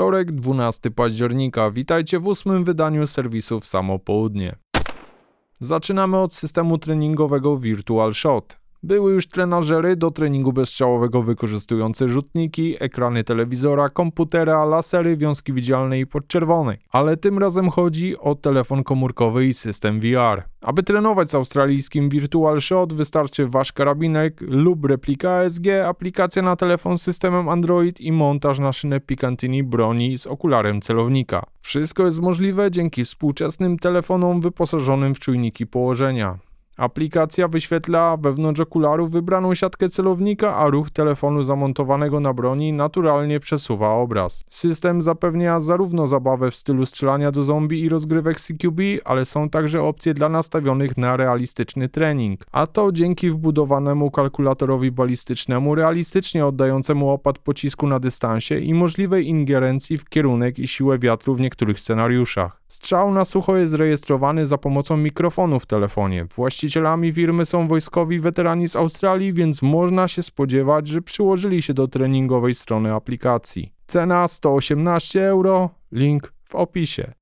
Wtorek, 12 października. Witajcie w ósmym wydaniu serwisu w samo południe. Zaczynamy od systemu treningowego Virtual Shot. Były już trenażery do treningu bezstrzałowego wykorzystujące rzutniki, ekrany telewizora, komputera, lasery, wiązki widzialnej i podczerwonej. Ale tym razem chodzi o telefon komórkowy i system VR. Aby trenować z australijskim Virtual Shot wystarczy wasz karabinek lub replika ASG, aplikacja na telefon z systemem Android i montaż na szynę Picantini broni z okularem celownika. Wszystko jest możliwe dzięki współczesnym telefonom wyposażonym w czujniki położenia. Aplikacja wyświetla wewnątrz okularu wybraną siatkę celownika, a ruch telefonu zamontowanego na broni naturalnie przesuwa obraz. System zapewnia zarówno zabawę w stylu strzelania do zombie i rozgrywek CQB, ale są także opcje dla nastawionych na realistyczny trening. A to dzięki wbudowanemu kalkulatorowi balistycznemu, realistycznie oddającemu opad pocisku na dystansie i możliwej ingerencji w kierunek i siłę wiatru w niektórych scenariuszach. Strzał na sucho jest rejestrowany za pomocą mikrofonu w telefonie. Właścicielami firmy są wojskowi weterani z Australii, więc można się spodziewać, że przyłożyli się do treningowej strony aplikacji. Cena 118 euro, link w opisie.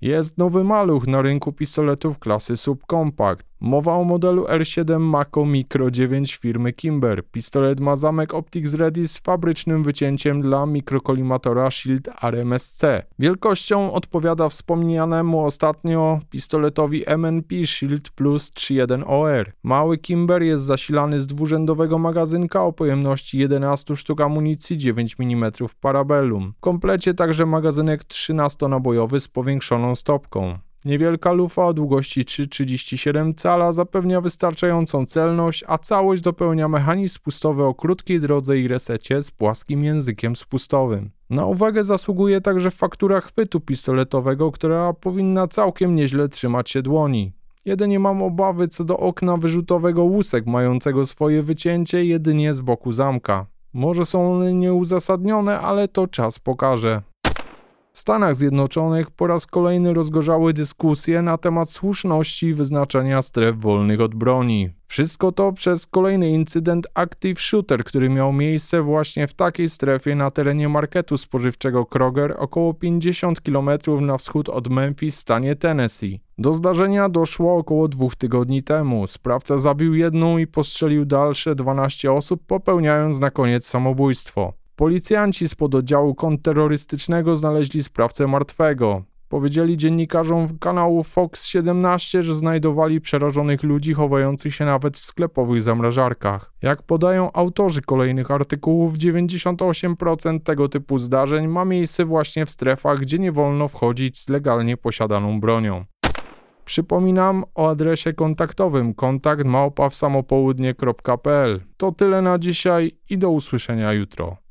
Jest nowy maluch na rynku pistoletów klasy subcompact. Mowa o modelu R7 Mako Micro 9 firmy Kimber. Pistolet ma zamek Optics Ready z fabrycznym wycięciem dla mikrokolimatora Shield RMSC. Wielkością odpowiada wspomnianemu ostatnio pistoletowi MNP Shield Plus 3.1 OR. Mały Kimber jest zasilany z dwurzędowego magazynka o pojemności 11 sztuk amunicji 9 mm Parabellum. W komplecie także magazynek 13-nabojowy z powiększoną stopką. Niewielka lufa o długości 3,37 cala zapewnia wystarczającą celność, a całość dopełnia mechanizm spustowy o krótkiej drodze i resecie z płaskim językiem spustowym. Na uwagę zasługuje także faktura chwytu pistoletowego, która powinna całkiem nieźle trzymać się dłoni. Jedynie mam obawy co do okna wyrzutowego łusek mającego swoje wycięcie jedynie z boku zamka. Może są one nieuzasadnione, ale to czas pokaże. W Stanach Zjednoczonych po raz kolejny rozgorzały dyskusje na temat słuszności wyznaczenia stref wolnych od broni. Wszystko to przez kolejny incydent Active Shooter, który miał miejsce właśnie w takiej strefie na terenie marketu spożywczego Kroger, około 50 km na wschód od Memphis w stanie Tennessee. Do zdarzenia doszło około dwóch tygodni temu. Sprawca zabił jedną i postrzelił dalsze 12 osób, popełniając na koniec samobójstwo. Policjanci z pododdziału kontrterrorystycznego znaleźli sprawcę martwego. Powiedzieli dziennikarzom kanału Fox 17, że znajdowali przerażonych ludzi chowających się nawet w sklepowych zamrażarkach. Jak podają autorzy kolejnych artykułów, 98% tego typu zdarzeń ma miejsce właśnie w strefach, gdzie nie wolno wchodzić z legalnie posiadaną bronią. Przypominam o adresie kontaktowym kontakt małpa w samopołudnie.pl. To tyle na dzisiaj i do usłyszenia jutro.